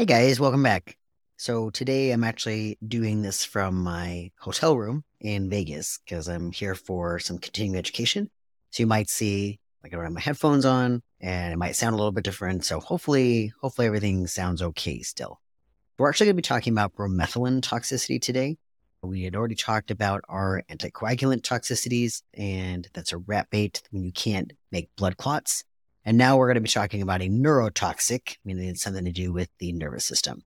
Hey guys, welcome back. So today I'm actually doing this from my hotel room in Vegas because I'm here for some continuing education. So you might see like I don't have my headphones on and it might sound a little bit different. So hopefully, hopefully everything sounds okay still. We're actually going to be talking about bromethalin toxicity today. We had already talked about our anticoagulant toxicities, and that's a rat bait when you can't make blood clots. And now we're going to be talking about a neurotoxic, meaning it's something to do with the nervous system.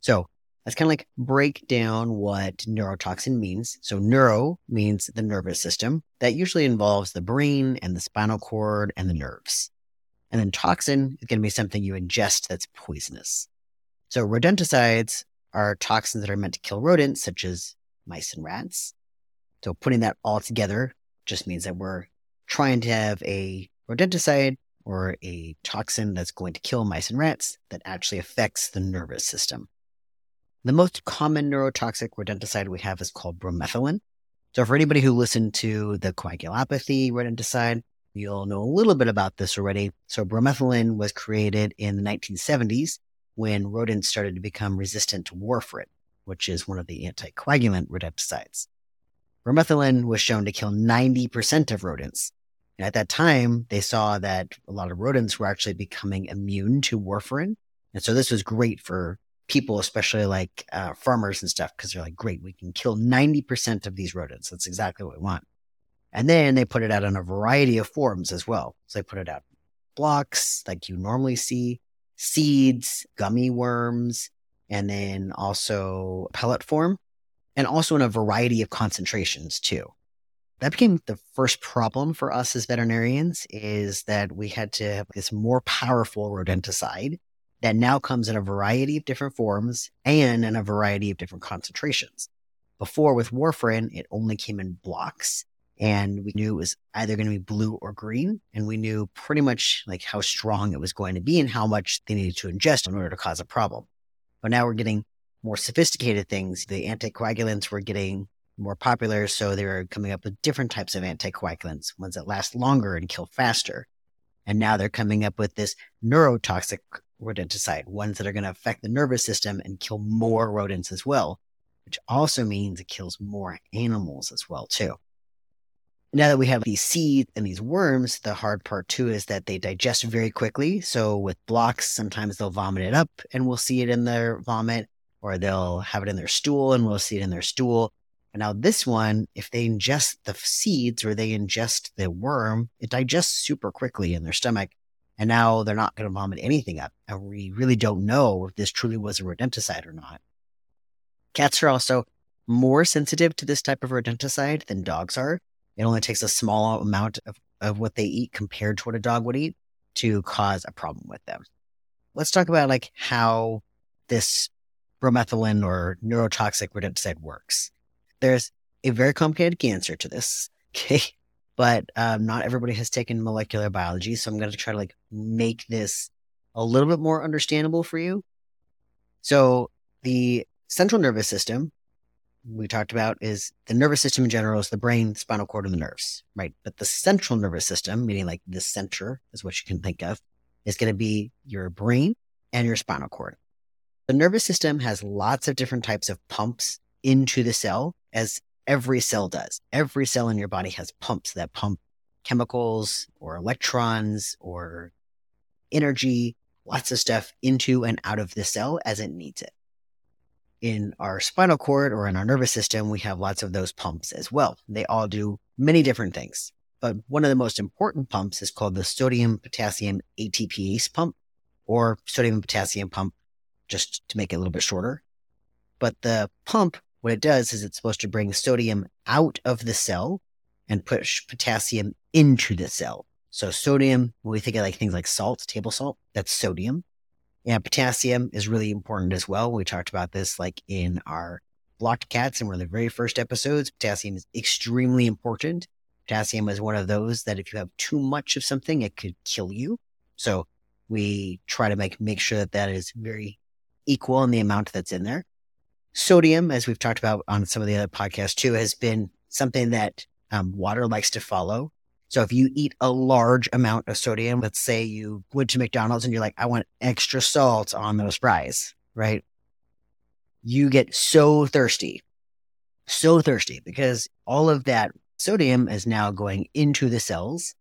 So let's kind of like break down what neurotoxin means. So neuro means the nervous system. That usually involves the brain and the spinal cord and the nerves. And then toxin is going to be something you ingest that's poisonous. So rodenticides are toxins that are meant to kill rodents, such as mice and rats. So putting that all together just means that we're trying to have a rodenticide or a toxin that's going to kill mice and rats that actually affects the nervous system. The most common neurotoxic rodenticide we have is called bromethalin. So, for anybody who listened to the coagulopathy rodenticide, you'll know a little bit about this already. So, bromethalin was created in the 1970s when rodents started to become resistant to warfarin, which is one of the anticoagulant rodenticides. Bromethalin was shown to kill 90% of rodents. And at that time, they saw that a lot of rodents were actually becoming immune to warfarin. And so this was great for people, especially like uh, farmers and stuff, because they're like, great, we can kill 90% of these rodents. That's exactly what we want. And then they put it out in a variety of forms as well. So they put it out blocks like you normally see, seeds, gummy worms, and then also pellet form, and also in a variety of concentrations too. That became the first problem for us as veterinarians is that we had to have this more powerful rodenticide that now comes in a variety of different forms and in a variety of different concentrations. Before with warfarin, it only came in blocks and we knew it was either going to be blue or green. And we knew pretty much like how strong it was going to be and how much they needed to ingest in order to cause a problem. But now we're getting more sophisticated things. The anticoagulants we're getting more popular. So they were coming up with different types of anticoagulants, ones that last longer and kill faster. And now they're coming up with this neurotoxic rodenticide, ones that are going to affect the nervous system and kill more rodents as well, which also means it kills more animals as well too. Now that we have these seeds and these worms, the hard part too is that they digest very quickly. So with blocks, sometimes they'll vomit it up and we'll see it in their vomit, or they'll have it in their stool and we'll see it in their stool. Now this one, if they ingest the seeds or they ingest the worm, it digests super quickly in their stomach and now they're not going to vomit anything up. And we really don't know if this truly was a rodenticide or not. Cats are also more sensitive to this type of rodenticide than dogs are. It only takes a small amount of, of what they eat compared to what a dog would eat to cause a problem with them. Let's talk about like how this bromethalin or neurotoxic rodenticide works. There's a very complicated answer to this. Okay but um, not everybody has taken molecular biology. So I'm going to try to like make this a little bit more understandable for you. So the central nervous system we talked about is the nervous system in general is the brain, spinal cord, and the nerves, right? But the central nervous system, meaning like the center is what you can think of, is going to be your brain and your spinal cord. The nervous system has lots of different types of pumps into the cell as every cell does. Every cell in your body has pumps that pump chemicals or electrons or energy, lots of stuff into and out of the cell as it needs it. In our spinal cord or in our nervous system, we have lots of those pumps as well. They all do many different things. But one of the most important pumps is called the sodium potassium ATPase pump or sodium potassium pump, just to make it a little bit shorter. But the pump what it does is it's supposed to bring sodium out of the cell and push potassium into the cell. So sodium, when we think of like things like salt, table salt, that's sodium. And potassium is really important as well. We talked about this like in our blocked cats in one of the very first episodes. Potassium is extremely important. Potassium is one of those that if you have too much of something, it could kill you. So we try to make make sure that that is very equal in the amount that's in there. Sodium, as we've talked about on some of the other podcasts too, has been something that um, water likes to follow. So if you eat a large amount of sodium, let's say you went to McDonald's and you're like, I want extra salt on those fries, right? You get so thirsty, so thirsty because all of that sodium is now going into the cells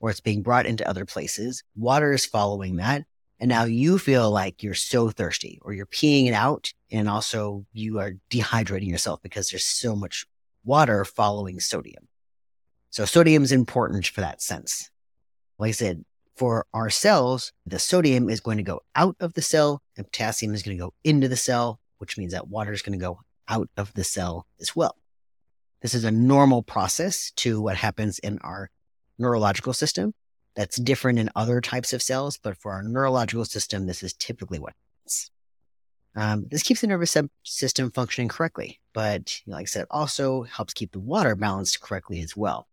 or it's being brought into other places. Water is following that. And now you feel like you're so thirsty or you're peeing it out. And also you are dehydrating yourself because there's so much water following sodium. So sodium is important for that sense. Like I said, for our cells, the sodium is going to go out of the cell and potassium is going to go into the cell, which means that water is going to go out of the cell as well. This is a normal process to what happens in our neurological system. That's different in other types of cells, but for our neurological system, this is typically what happens. Um, this keeps the nervous system functioning correctly, but like I said, also helps keep the water balanced correctly as well.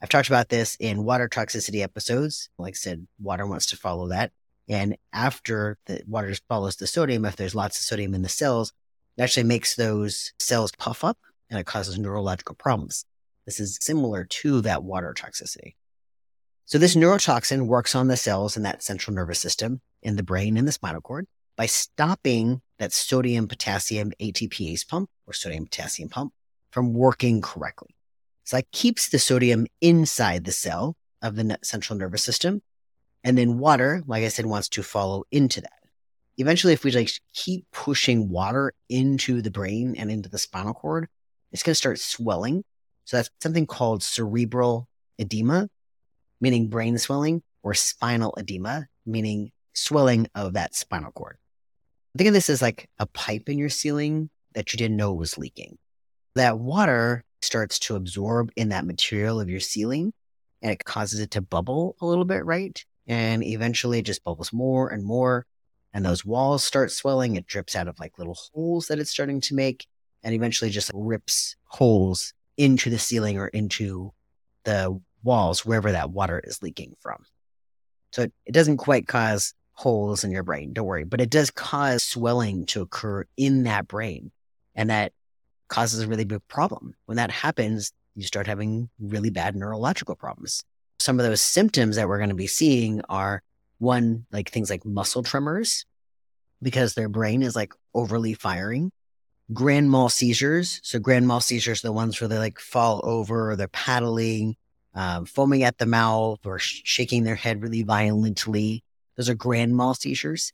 I've talked about this in water toxicity episodes. Like I said, water wants to follow that. And after the water follows the sodium, if there's lots of sodium in the cells, it actually makes those cells puff up and it causes neurological problems. This is similar to that water toxicity. So this neurotoxin works on the cells in that central nervous system in the brain and the spinal cord by stopping that sodium potassium ATPase pump or sodium potassium pump from working correctly. So that keeps the sodium inside the cell of the central nervous system. And then water, like I said, wants to follow into that. Eventually, if we like keep pushing water into the brain and into the spinal cord, it's going to start swelling. So that's something called cerebral edema, meaning brain swelling, or spinal edema, meaning swelling of that spinal cord. Think of this as like a pipe in your ceiling that you didn't know was leaking. That water starts to absorb in that material of your ceiling and it causes it to bubble a little bit, right? And eventually it just bubbles more and more. And those walls start swelling. It drips out of like little holes that it's starting to make and eventually just rips holes into the ceiling or into the walls, wherever that water is leaking from. So it, it doesn't quite cause holes in your brain, don't worry, but it does cause swelling to occur in that brain. And that causes a really big problem. When that happens, you start having really bad neurological problems. Some of those symptoms that we're going to be seeing are one, like things like muscle tremors, because their brain is like overly firing. Grand mal seizures. So grand mal seizures are the ones where they like fall over or they're paddling, um, foaming at the mouth or sh- shaking their head really violently. Those are grand mal seizures.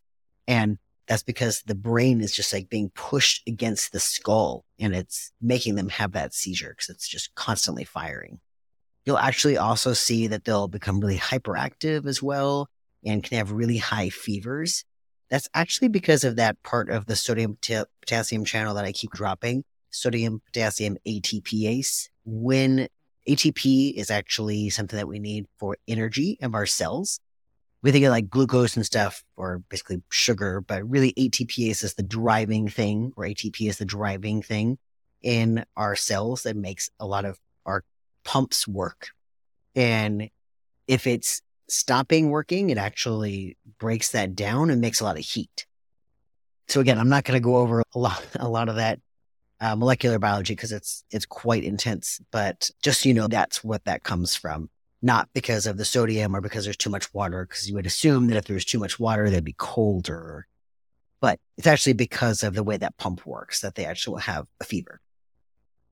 And that's because the brain is just like being pushed against the skull and it's making them have that seizure because it's just constantly firing. You'll actually also see that they'll become really hyperactive as well and can have really high fevers. That's actually because of that part of the sodium potassium channel that I keep dropping, sodium potassium ATPase. When ATP is actually something that we need for energy of our cells, we think of like glucose and stuff or basically sugar, but really ATPase is the driving thing or ATP is the driving thing in our cells that makes a lot of our pumps work. And if it's stopping working, it actually breaks that down and makes a lot of heat. So again, I'm not going to go over a lot, a lot of that uh, molecular biology because it's it's quite intense. But just so you know, that's what that comes from not because of the sodium or because there's too much water, because you would assume that if there was too much water, they'd be colder. But it's actually because of the way that pump works that they actually have a fever.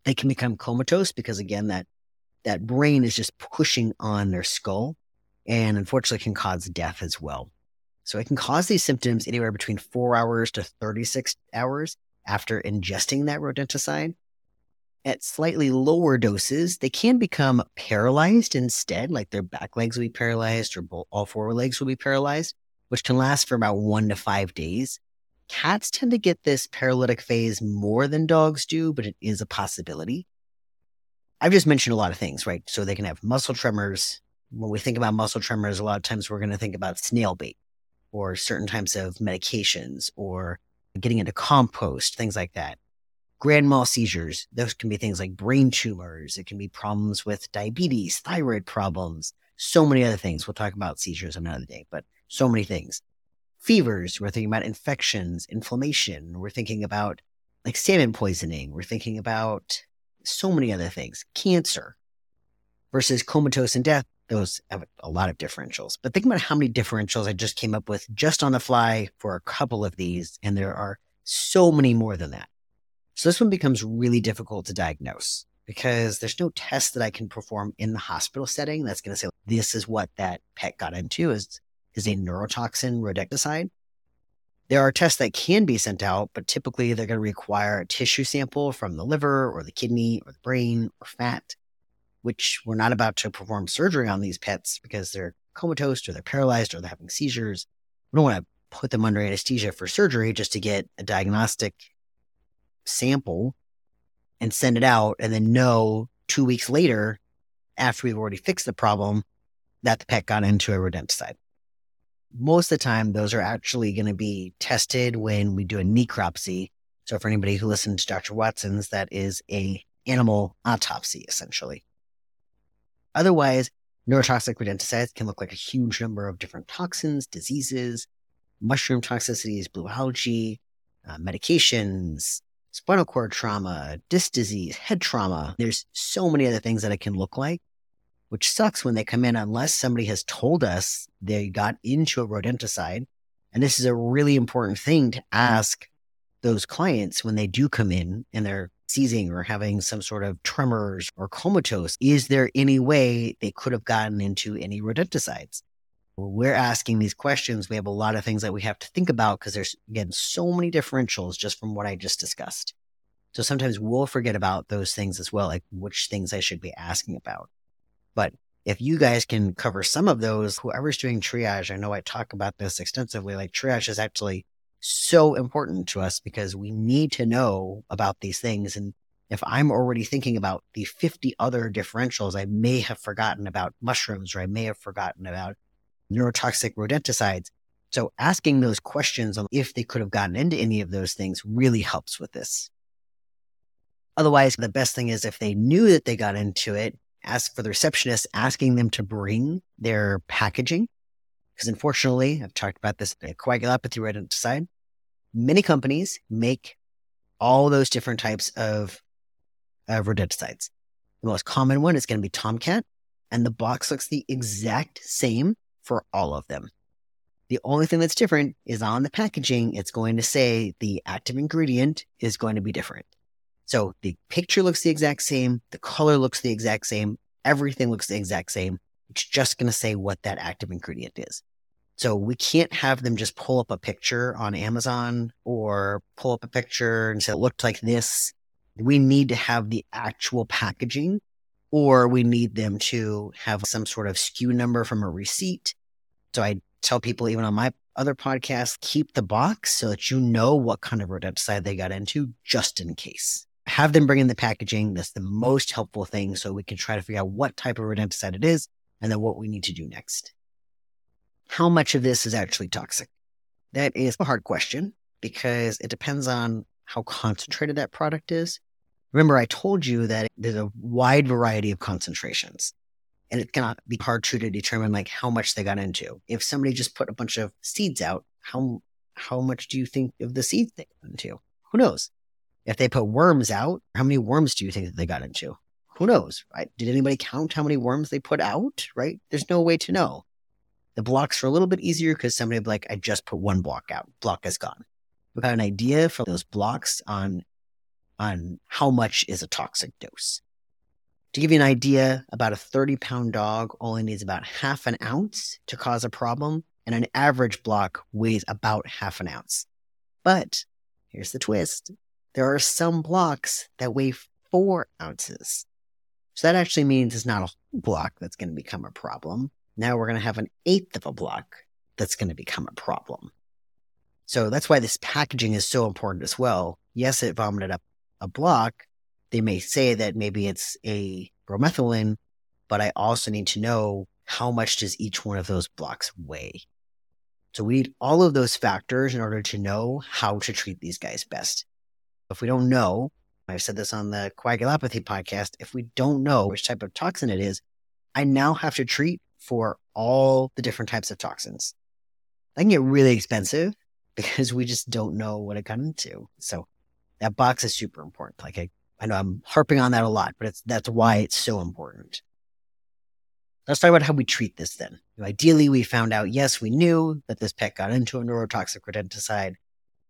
They can become comatose because again, that that brain is just pushing on their skull and unfortunately can cause death as well. So it can cause these symptoms anywhere between four hours to 36 hours after ingesting that rodenticide at slightly lower doses, they can become paralyzed instead, like their back legs will be paralyzed or all four legs will be paralyzed, which can last for about one to five days. Cats tend to get this paralytic phase more than dogs do, but it is a possibility. I've just mentioned a lot of things, right? So they can have muscle tremors. When we think about muscle tremors, a lot of times we're going to think about snail bait or certain types of medications or getting into compost, things like that grand mal seizures. Those can be things like brain tumors. It can be problems with diabetes, thyroid problems, so many other things. We'll talk about seizures another day, but so many things. Fevers. We're thinking about infections, inflammation. We're thinking about like salmon poisoning. We're thinking about so many other things. Cancer. versus comatose and death. Those have a lot of differentials. But think about how many differentials I just came up with just on the fly for a couple of these. And there are so many more than that. So this one becomes really difficult to diagnose because there's no test that I can perform in the hospital setting that's going to say this is what that pet got into is is a neurotoxin rodenticide. There are tests that can be sent out, but typically they're going to require a tissue sample from the liver or the kidney or the brain or fat, which we're not about to perform surgery on these pets because they're comatose or they're paralyzed or they're having seizures. We don't want to put them under anesthesia for surgery just to get a diagnostic sample and send it out and then know two weeks later, after we've already fixed the problem, that the pet got into a rodenticide. Most of the time, those are actually going to be tested when we do a necropsy. So for anybody who listened to Dr. Watson's, that is a animal autopsy, essentially. Otherwise, neurotoxic rodenticides can look like a huge number of different toxins, diseases, mushroom toxicities, blue algae, uh, medications, spinal cord trauma, disc disease, head trauma. There's so many other things that it can look like, which sucks when they come in unless somebody has told us they got into a rodenticide. And this is a really important thing to ask those clients when they do come in and they're seizing or having some sort of tremors or comatose. Is there any way they could have gotten into any rodenticides? we're asking these questions, we have a lot of things that we have to think about because there's, again, so many differentials just from what I just discussed. So sometimes we'll forget about those things as well, like which things I should be asking about. But if you guys can cover some of those, whoever's doing triage, I know I talk about this extensively. Like triage is actually so important to us because we need to know about these things. And if I'm already thinking about the 50 other differentials, I may have forgotten about mushrooms or I may have forgotten about neurotoxic rodenticides. So asking those questions on if they could have gotten into any of those things really helps with this. Otherwise, the best thing is if they knew that they got into it, ask for the receptionist, asking them to bring their packaging. Because unfortunately, I've talked about this coagulopathy rodenticide. Many companies make all those different types of, of rodenticides. The most common one is going to be Tomcat, and the box looks the exact same for all of them. The only thing that's different is on the packaging, it's going to say the active ingredient is going to be different. So the picture looks the exact same, the color looks the exact same, everything looks the exact same. It's just going to say what that active ingredient is. So we can't have them just pull up a picture on Amazon or pull up a picture and say it looked like this. We need to have the actual packaging or we need them to have some sort of SKU number from a receipt. So I tell people, even on my other podcast, keep the box so that you know what kind of rodenticide they got into just in case. Have them bring in the packaging. That's the most helpful thing so we can try to figure out what type of rodenticide it is and then what we need to do next. How much of this is actually toxic? That is a hard question because it depends on how concentrated that product is Remember, I told you that there's a wide variety of concentrations and it cannot be hard to determine like how much they got into. If somebody just put a bunch of seeds out, how how much do you think of the seeds they got into? Who knows? If they put worms out, how many worms do you think that they got into? Who knows? Right? Did anybody count how many worms they put out? Right? There's no way to know. The blocks are a little bit easier because somebody like, I just put one block out. Block is gone. We got an idea for those blocks on on how much is a toxic dose. To give you an idea, about a 30 pound dog only needs about half an ounce to cause a problem, and an average block weighs about half an ounce. But here's the twist there are some blocks that weigh four ounces. So that actually means it's not a whole block that's going to become a problem. Now we're going to have an eighth of a block that's going to become a problem. So that's why this packaging is so important as well. Yes, it vomited up a block, they may say that maybe it's a bromethalin, but I also need to know how much does each one of those blocks weigh. So we need all of those factors in order to know how to treat these guys best. If we don't know, I've said this on the coagulopathy podcast, if we don't know which type of toxin it is, I now have to treat for all the different types of toxins. That can get really expensive because we just don't know what it got into. So that box is super important. Like I, I know I'm harping on that a lot, but it's that's why it's so important. Let's talk about how we treat this then. Ideally, we found out, yes, we knew that this pet got into a neurotoxic rodenticide.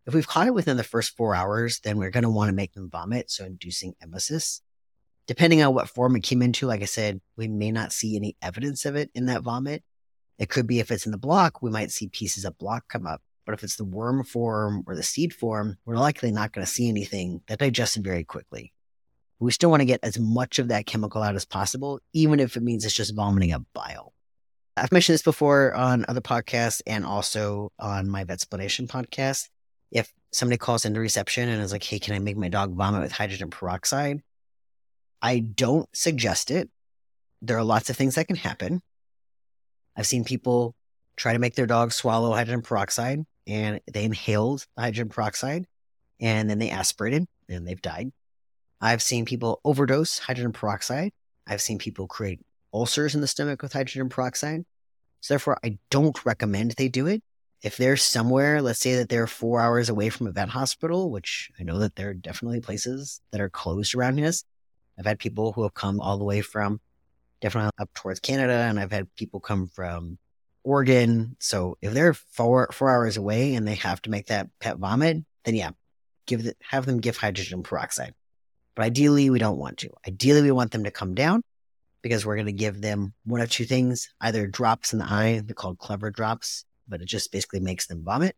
If we've caught it within the first four hours, then we're going to want to make them vomit, so inducing emesis. Depending on what form it came into, like I said, we may not see any evidence of it in that vomit. It could be if it's in the block, we might see pieces of block come up. But if it's the worm form or the seed form, we're likely not going to see anything that digested very quickly. We still want to get as much of that chemical out as possible, even if it means it's just vomiting up bile. I've mentioned this before on other podcasts and also on my Vetsplanation podcast. If somebody calls into reception and is like, hey, can I make my dog vomit with hydrogen peroxide? I don't suggest it. There are lots of things that can happen. I've seen people try to make their dog swallow hydrogen peroxide and they inhaled hydrogen peroxide and then they aspirated and they've died. I've seen people overdose hydrogen peroxide. I've seen people create ulcers in the stomach with hydrogen peroxide. So therefore, I don't recommend they do it. If they're somewhere, let's say that they're four hours away from a vet hospital, which I know that there are definitely places that are closed around us. I've had people who have come all the way from definitely up towards Canada, and I've had people come from Oregon. So if they're four four hours away and they have to make that pet vomit, then yeah, give it, have them give hydrogen peroxide. But ideally, we don't want to. Ideally, we want them to come down because we're going to give them one of two things either drops in the eye, they're called Clevor drops, but it just basically makes them vomit,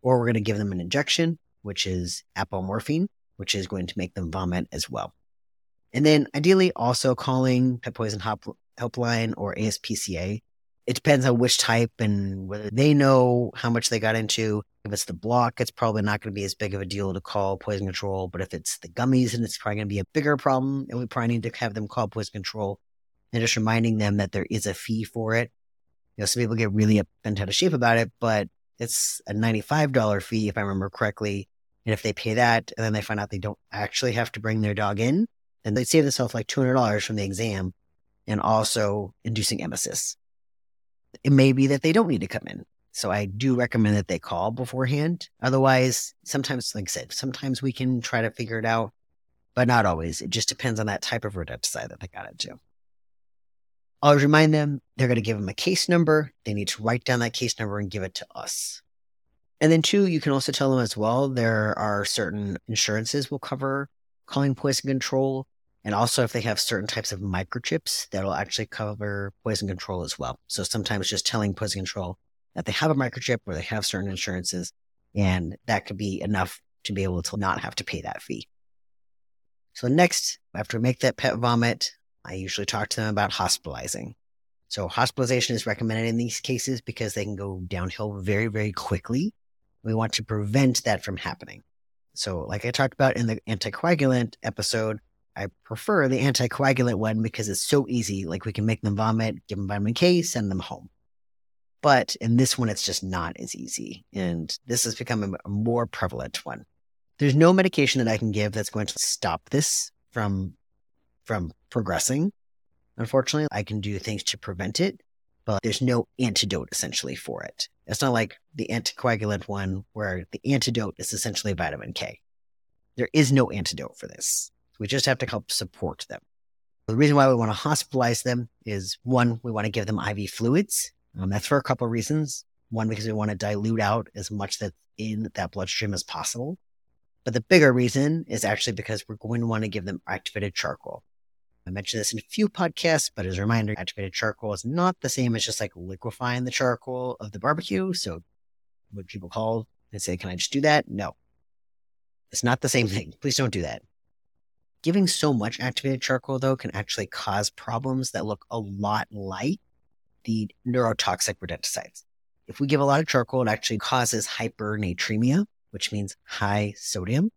or we're going to give them an injection, which is apomorphine, which is going to make them vomit as well. And then ideally, also calling Pet Poison Helpline or ASPCA. It depends on which type and whether they know how much they got into. If it's the block, it's probably not going to be as big of a deal to call poison control. But if it's the gummies, and it's probably going to be a bigger problem, and we probably need to have them call poison control and just reminding them that there is a fee for it. You know, some people get really bent out of shape about it, but it's a $95 fee, if I remember correctly. And if they pay that and then they find out they don't actually have to bring their dog in, then they save themselves like $200 from the exam and also inducing emesis. It may be that they don't need to come in. So I do recommend that they call beforehand. Otherwise, sometimes, like I said, sometimes we can try to figure it out, but not always. It just depends on that type of rodenticide that they got into. Always remind them they're going to give them a case number. They need to write down that case number and give it to us. And then, two, you can also tell them as well there are certain insurances will cover calling poison control. And also, if they have certain types of microchips, that'll actually cover poison control as well. So sometimes just telling poison control that they have a microchip or they have certain insurances, and that could be enough to be able to not have to pay that fee. So next, after we make that pet vomit, I usually talk to them about hospitalizing. So hospitalization is recommended in these cases because they can go downhill very, very quickly. We want to prevent that from happening. So like I talked about in the anticoagulant episode, I prefer the anticoagulant one because it's so easy. Like we can make them vomit, give them vitamin K, send them home. But in this one, it's just not as easy. And this has become a more prevalent one. There's no medication that I can give that's going to stop this from, from progressing. Unfortunately, I can do things to prevent it, but there's no antidote essentially for it. It's not like the anticoagulant one where the antidote is essentially vitamin K. There is no antidote for this. We just have to help support them. The reason why we want to hospitalize them is one, we want to give them IV fluids um, that's for a couple of reasons. One, because we want to dilute out as much that's in that bloodstream as possible. But the bigger reason is actually because we're going to want to give them activated charcoal. I mentioned this in a few podcasts, but as a reminder, activated charcoal is not the same as just like liquefying the charcoal of the barbecue. So, what people call and say, Can I just do that? No, it's not the same thing. Please don't do that. Giving so much activated charcoal, though, can actually cause problems that look a lot like the neurotoxic rodenticides. If we give a lot of charcoal, it actually causes hypernatremia, which means high sodium.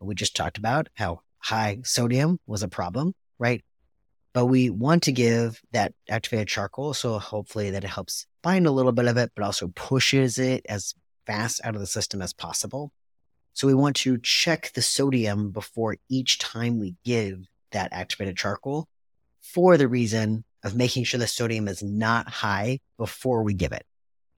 We just talked about how high sodium was a problem, right? But we want to give that activated charcoal. So hopefully that it helps bind a little bit of it, but also pushes it as fast out of the system as possible. So we want to check the sodium before each time we give that activated charcoal for the reason of making sure the sodium is not high before we give it.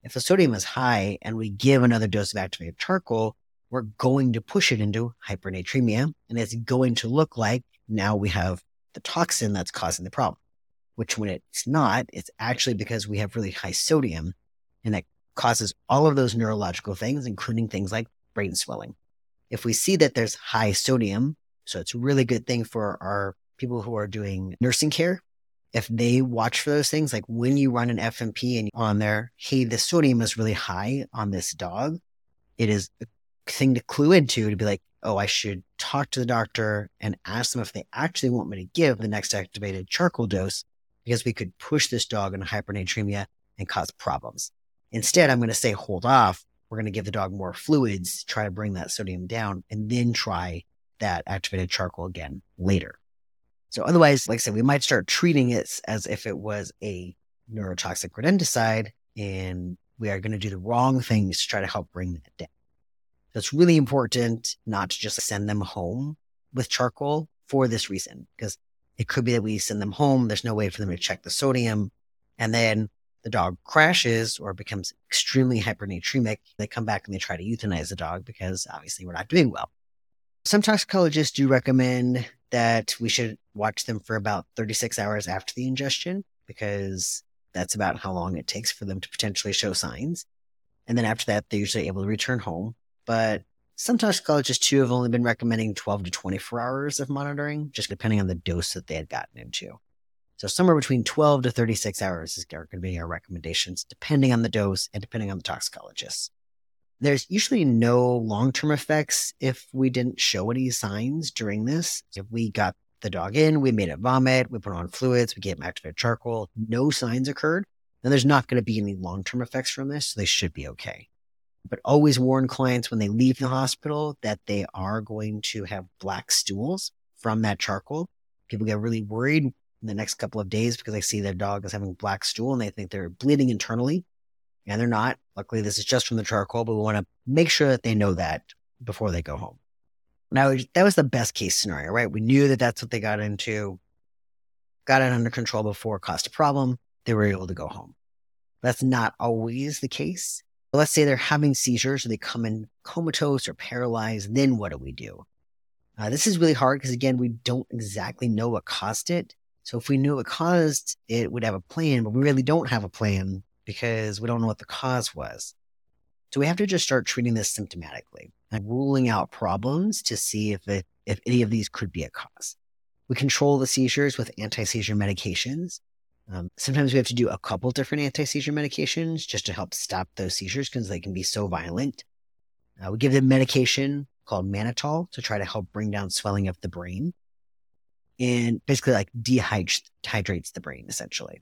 If the sodium is high and we give another dose of activated charcoal, we're going to push it into hypernatremia and it's going to look like now we have the toxin that's causing the problem. which when it's not, it's actually because we have really high sodium and that causes all of those neurological things, including things like brain swelling. If we see that there's high sodium, so it's a really good thing for our people who are doing nursing care. If they watch for those things, like when you run an FMP and on there, hey, the sodium is really high on this dog, it is a thing to clue into to be like, oh, I should talk to the doctor and ask them if they actually want me to give the next activated charcoal dose because we could push this dog into hypernatremia and cause problems. Instead, I'm going to say, hold off. We're going to give the dog more fluids, try to bring that sodium down, and then try that activated charcoal again later. So otherwise, like I said, we might start treating it as if it was a neurotoxic rodenticide, and we are going to do the wrong things to try to help bring that down. So it's really important not to just send them home with charcoal for this reason, because it could be that we send them home. There's no way for them to check the sodium. And then the dog crashes or becomes extremely hypernatremic. They come back and they try to euthanize the dog because obviously we're not doing well. Some toxicologists do recommend that we should watch them for about 36 hours after the ingestion because that's about how long it takes for them to potentially show signs. And then after that, they're usually able to return home. But some toxicologists too have only been recommending 12 to 24 hours of monitoring, just depending on the dose that they had gotten into. So somewhere between 12 to 36 hours is going to be our recommendations, depending on the dose and depending on the toxicologist. There's usually no long-term effects if we didn't show any signs during this. If we got the dog in, we made it vomit, we put on fluids, we gave him activated charcoal, no signs occurred, then there's not going to be any long-term effects from this. So they should be okay but always warn clients when they leave the hospital that they are going to have black stools from that charcoal. People get really worried in the next couple of days because they see their dog is having black stool and they think they're bleeding internally and they're not. Luckily, this is just from the charcoal, but we want to make sure that they know that before they go home. Now, that was the best case scenario, right? We knew that that's what they got into, got it under control before it caused a problem. They were able to go home. That's not always the case let's say they're having seizures or they come in comatose or paralyzed, then what do we do? Uh, this is really hard because, again, we don't exactly know what caused it. So if we knew what caused it, we'd have a plan, but we really don't have a plan because we don't know what the cause was. So we have to just start treating this symptomatically and ruling out problems to see if it, if any of these could be a cause. We control the seizures with anti-seizure medications. Um, sometimes we have to do a couple different anti seizure medications just to help stop those seizures because they can be so violent. Uh, we give them medication called mannitol to try to help bring down swelling of the brain and basically like dehydrates the brain essentially.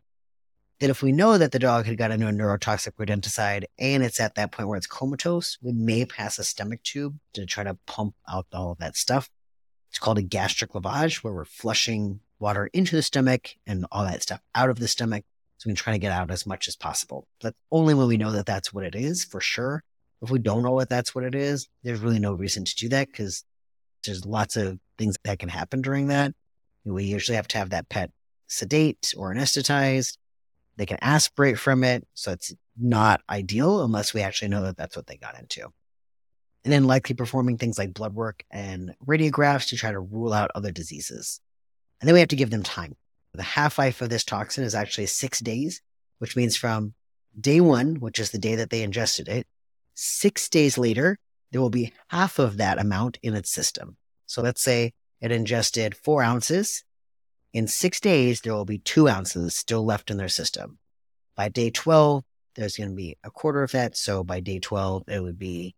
That if we know that the dog had gotten into a neurotoxic rodenticide and it's at that point where it's comatose, we may pass a stomach tube to try to pump out all of that stuff. It's called a gastric lavage, where we're flushing water into the stomach and all that stuff out of the stomach. So we can try to get out as much as possible. But only when we know that that's what it is for sure. If we don't know what that's what it is, there's really no reason to do that because there's lots of things that can happen during that. We usually have to have that pet sedate or anesthetized. They can aspirate from it. So it's not ideal unless we actually know that that's what they got into. And then likely performing things like blood work and radiographs to try to rule out other diseases. And then we have to give them time. The half life of this toxin is actually six days, which means from day one, which is the day that they ingested it, six days later, there will be half of that amount in its system. So let's say it ingested four ounces. In six days, there will be two ounces still left in their system. By day 12, there's going to be a quarter of that. So by day 12, it would be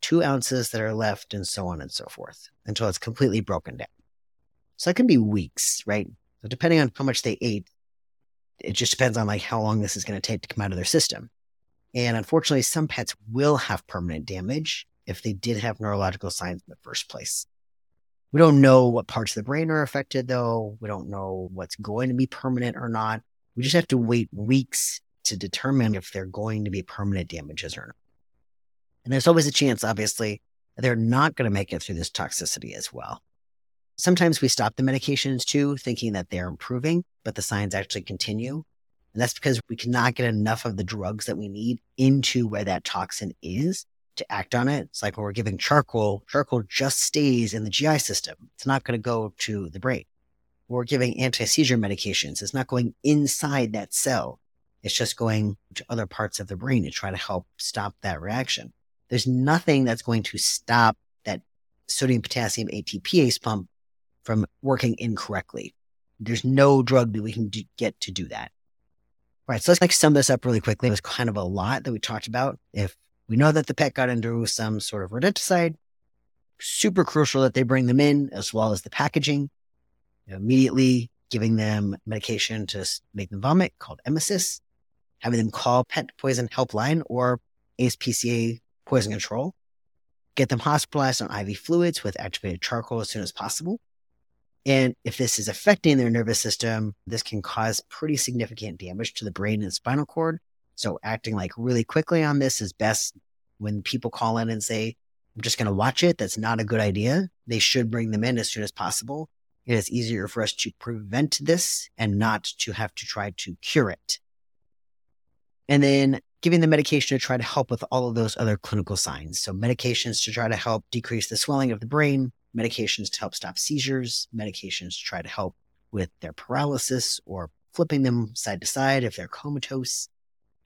two ounces that are left and so on and so forth until it's completely broken down. So that can be weeks, right? So depending on how much they ate, it just depends on like how long this is going to take to come out of their system. And unfortunately, some pets will have permanent damage if they did have neurological signs in the first place. We don't know what parts of the brain are affected, though. We don't know what's going to be permanent or not. We just have to wait weeks to determine if they're going to be permanent damages or not. And there's always a chance, obviously, they're not going to make it through this toxicity as well. Sometimes we stop the medications too, thinking that they're improving, but the signs actually continue. And that's because we cannot get enough of the drugs that we need into where that toxin is to act on it. It's like when we're giving charcoal, charcoal just stays in the GI system. It's not going to go to the brain. We're giving anti seizure medications. It's not going inside that cell. It's just going to other parts of the brain to try to help stop that reaction. There's nothing that's going to stop that sodium potassium ATPase pump from working incorrectly. There's no drug that we can do, get to do that. All right. So let's like sum this up really quickly. It was kind of a lot that we talked about. If we know that the pet got into some sort of rodenticide, super crucial that they bring them in as well as the packaging. Immediately giving them medication to make them vomit called emesis, having them call pet poison helpline or ASPCA poison control, get them hospitalized on IV fluids with activated charcoal as soon as possible. And if this is affecting their nervous system, this can cause pretty significant damage to the brain and spinal cord. So acting like really quickly on this is best when people call in and say, I'm just going to watch it. That's not a good idea. They should bring them in as soon as possible. It is easier for us to prevent this and not to have to try to cure it. And then giving the medication to try to help with all of those other clinical signs. So, medications to try to help decrease the swelling of the brain, medications to help stop seizures, medications to try to help with their paralysis or flipping them side to side if they're comatose,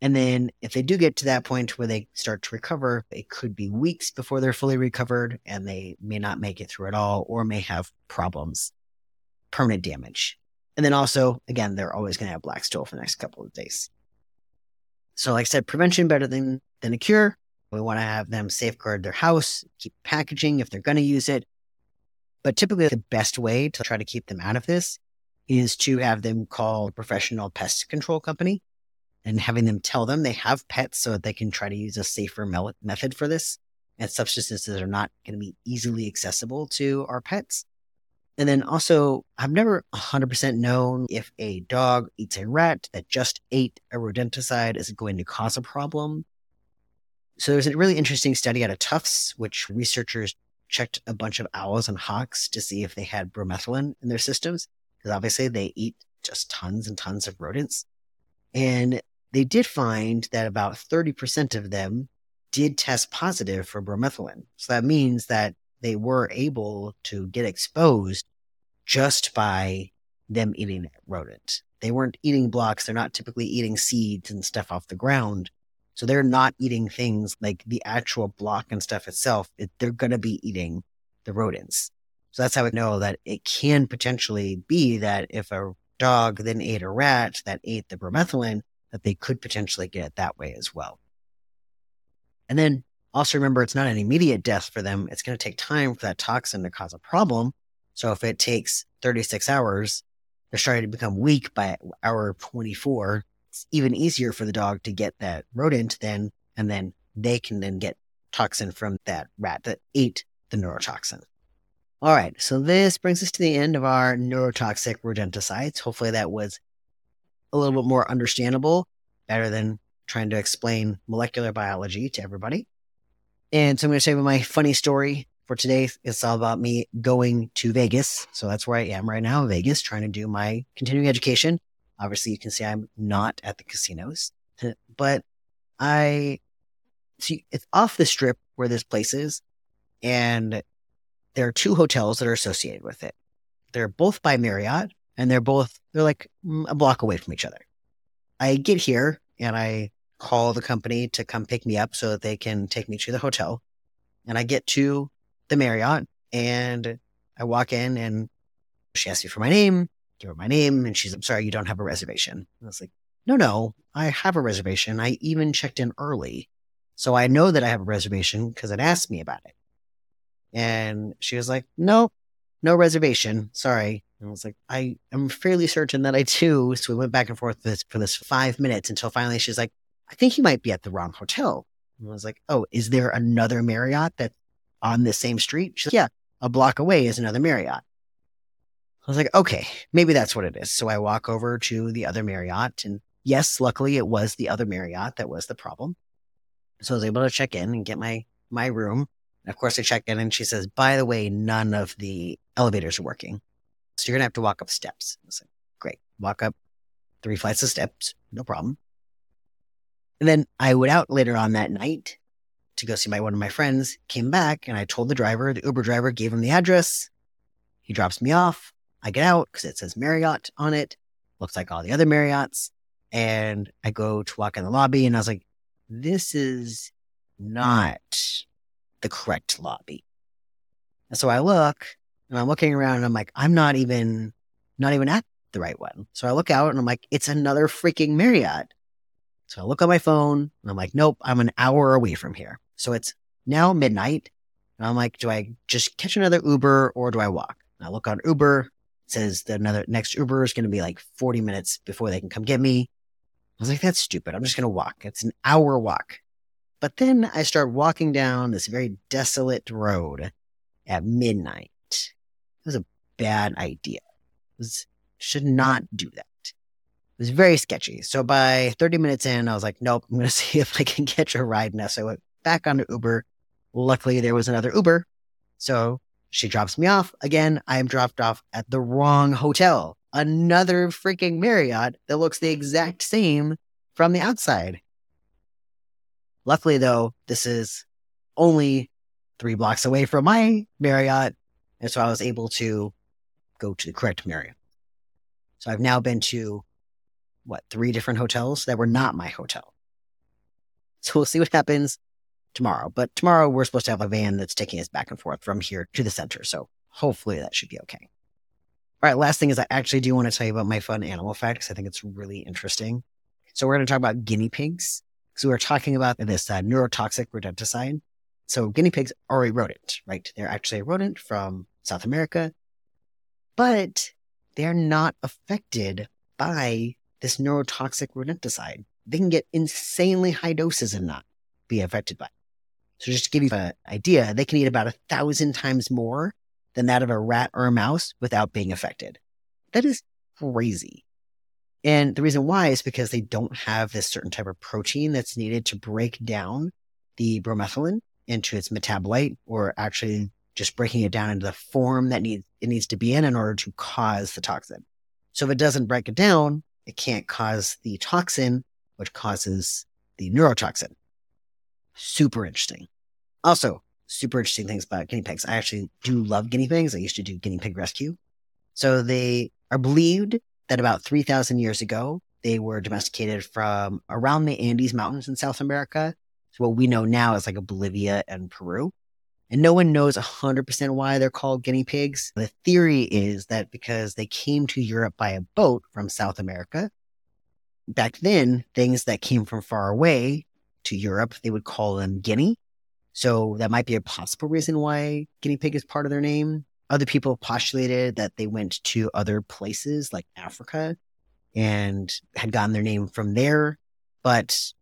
and then if they do get to that point where they start to recover, it could be weeks before they're fully recovered and they may not make it through at all or may have problems, permanent damage. And then also, again, they're always going to have black stool for the next couple of days. So, like I said, prevention better than, than a cure. We want to have them safeguard their house, keep packaging if they're going to use it. But typically, the best way to try to keep them out of this is to have them call a professional pest control company and having them tell them they have pets so that they can try to use a safer method for this and substances that are not going to be easily accessible to our pets. And then also, I've never 100% known if a dog eats a rat that just ate a rodenticide is going to cause a problem. So there's a really interesting study out of Tufts, which researchers checked a bunch of owls and hawks to see if they had bromethalin in their systems, because obviously they eat just tons and tons of rodents. And they did find that about 30% of them did test positive for bromethalin. So that means that they were able to get exposed just by them eating that rodent. They weren't eating blocks. They're not typically eating seeds and stuff off the ground. So they're not eating things like the actual block and stuff itself. It, they're going to be eating the rodents. So that's how we know that it can potentially be that if a dog then ate a rat that ate the bromethalin, that they could potentially get it that way as well. And then also remember, it's not an immediate death for them. It's going to take time for that toxin to cause a problem. So if it takes 36 hours, they're starting to become weak by hour 24. It's even easier for the dog to get that rodent then, and then they can then get toxin from that rat that ate the neurotoxin. All right, so this brings us to the end of our neurotoxic rodenticides. Hopefully that was a little bit more understandable, better than trying to explain molecular biology to everybody. And so I'm going to say my funny story for today. It's all about me going to Vegas. So that's where I am right now, Vegas, trying to do my continuing education. Obviously, you can see I'm not at the casinos, but I see it's off the strip where this place is. And there are two hotels that are associated with it. They're both by Marriott, and they're both they're like a block away from each other. I get here and I call the company to come pick me up so that they can take me to the hotel. And I get to the Marriott and I walk in and she asks me for my name, give her my name, and she's, I'm sorry, you don't have a reservation. And I was like, no, no, I have a reservation. I even checked in early. So I know that I have a reservation because it asked me about it. And she was like, no, no reservation. Sorry. And I was like, I am fairly certain that I do. So we went back and forth this, for this five minutes until finally she's like, I think you might be at the wrong hotel. And I was like, oh, is there another Marriott that's on the same street? She's like, yeah, a block away is another Marriott. I was like, okay, maybe that's what it is. So I walk over to the other Marriott. And yes, luckily it was the other Marriott that was the problem. So I was able to check in and get my, my room. And of course, I check in and she says, by the way, none of the elevators are working. So you're going to have to walk up steps. I was like, great. Walk up three flights of steps. No problem. And then I went out later on that night to go see my one of my friends, came back and I told the driver, the Uber driver gave him the address. He drops me off. I get out because it says Marriott on it. Looks like all the other Marriotts. And I go to walk in the lobby and I was like, this is not the correct lobby. And so I look and I'm looking around and I'm like, I'm not even, not even at the right one. So I look out and I'm like, it's another freaking Marriott. So I look on my phone and I'm like, nope, I'm an hour away from here. So it's now midnight. And I'm like, do I just catch another Uber or do I walk? And I look on Uber. Says the another next Uber is going to be like 40 minutes before they can come get me. I was like, that's stupid. I'm just going to walk. It's an hour walk. But then I start walking down this very desolate road at midnight. It was a bad idea. It was, should not do that It was very sketchy. So by 30 minutes in, I was like, nope, I'm going to see if I can catch a ride now. So I went back onto Uber. Luckily, there was another Uber. So she drops me off. Again, I am dropped off at the wrong hotel. Another freaking Marriott that looks the exact same from the outside. Luckily, though, this is only three blocks away from my Marriott. And so I was able to go to the correct Marriott. So I've now been to what, three different hotels that were not my hotel. So we'll see what happens tomorrow. But tomorrow we're supposed to have a van that's taking us back and forth from here to the center. So hopefully that should be okay. All right. Last thing is I actually do want to tell you about my fun animal fact because I think it's really interesting. So we're going to talk about guinea pigs. So we are talking about this uh, neurotoxic rodenticide. So guinea pigs are a rodent, right? They're actually a rodent from South America, but they're not affected by this neurotoxic rodenticide. They can get insanely high doses and not be affected by it. So just to give you an idea, they can eat about a thousand times more than that of a rat or a mouse without being affected. That is crazy. And the reason why is because they don't have this certain type of protein that's needed to break down the bromethalin into its metabolite or actually just breaking it down into the form that needs, it needs to be in in order to cause the toxin. So if it doesn't break it down, it can't cause the toxin, which causes the neurotoxin. Super interesting. Also, super interesting things about guinea pigs. I actually do love guinea pigs. I used to do guinea pig rescue. So they are believed that about 3,000 years ago, they were domesticated from around the Andes Mountains in South America. So what we know now is like Bolivia and Peru. And no one knows 100% why they're called guinea pigs. The theory is that because they came to Europe by a boat from South America, back then, things that came from far away to Europe, they would call them guinea. So that might be a possible reason why guinea pig is part of their name. Other people postulated that they went to other places like Africa and had gotten their name from there. But,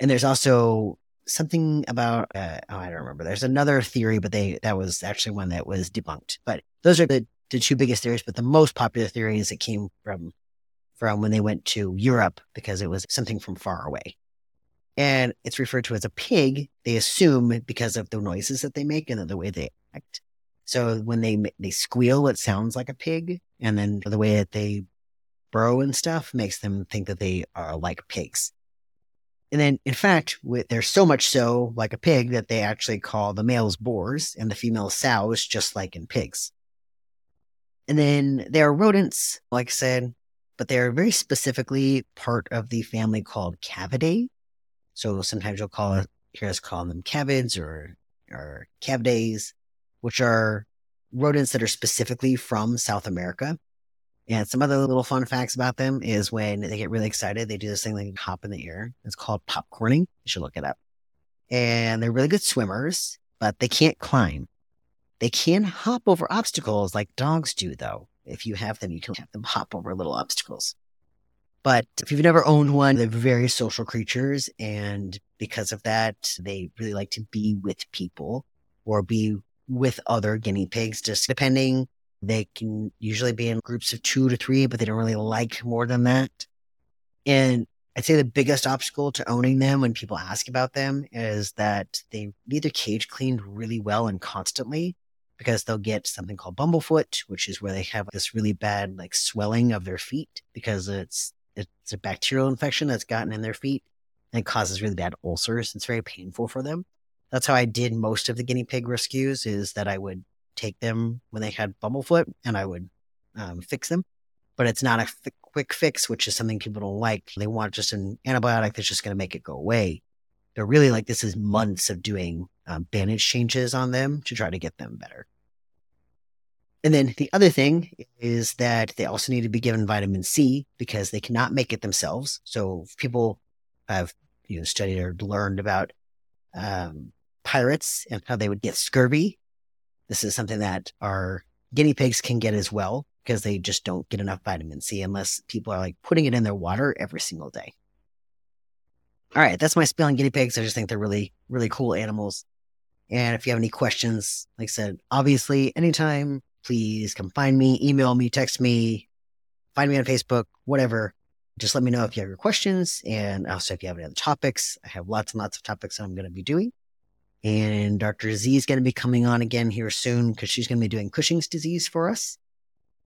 and there's also something about uh, oh, I don't remember. There's another theory, but they that was actually one that was debunked. But those are the, the two biggest theories. But the most popular theory is it came from from when they went to Europe because it was something from far away. And it's referred to as a pig. They assume because of the noises that they make and the way they act. So when they they squeal, it sounds like a pig, and then the way that they burrow and stuff makes them think that they are like pigs. And then, in fact, they're so much so like a pig that they actually call the males boars and the females sows, just like in pigs. And then they are rodents, like I said, but they're very specifically part of the family called Cavidae. So sometimes you'll call hear us call them cavids or, or cavidaes, which are rodents that are specifically from South America. And some other little fun facts about them is when they get really excited, they do this thing like hop in the air. It's called popcorning. You should look it up. And they're really good swimmers, but they can't climb. They can hop over obstacles like dogs do, though. If you have them, you can have them hop over little obstacles. But if you've never owned one, they're very social creatures. And because of that, they really like to be with people or be with other guinea pigs, just depending they can usually be in groups of two to three, but they don't really like more than that. And I'd say the biggest obstacle to owning them when people ask about them is that they need their cage cleaned really well and constantly because they'll get something called bumblefoot, which is where they have this really bad like swelling of their feet because it's it's a bacterial infection that's gotten in their feet and causes really bad ulcers. It's very painful for them. That's how I did most of the guinea pig rescues is that I would take them when they had bumblefoot and I would um, fix them, but it's not a f- quick fix, which is something people don't like. They want just an antibiotic that's just going to make it go away. They're really like this is months of doing um, bandage changes on them to try to get them better. And then the other thing is that they also need to be given vitamin C because they cannot make it themselves. So people have you know studied or learned about um, pirates and how they would get scurvy. This is something that our guinea pigs can get as well because they just don't get enough vitamin C unless people are like putting it in their water every single day. All right, that's my spiel on guinea pigs. I just think they're really, really cool animals. And if you have any questions, like I said, obviously, anytime, please come find me, email me, text me, find me on Facebook, whatever. Just let me know if you have your questions. And also, if you have any other topics, I have lots and lots of topics I'm going to be doing. And Dr. Z is going to be coming on again here soon because she's going to be doing Cushing's disease for us.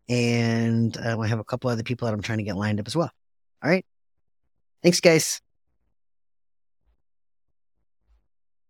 And uh, I have a couple other people that I'm trying to get lined up as well. All right. Thanks, guys.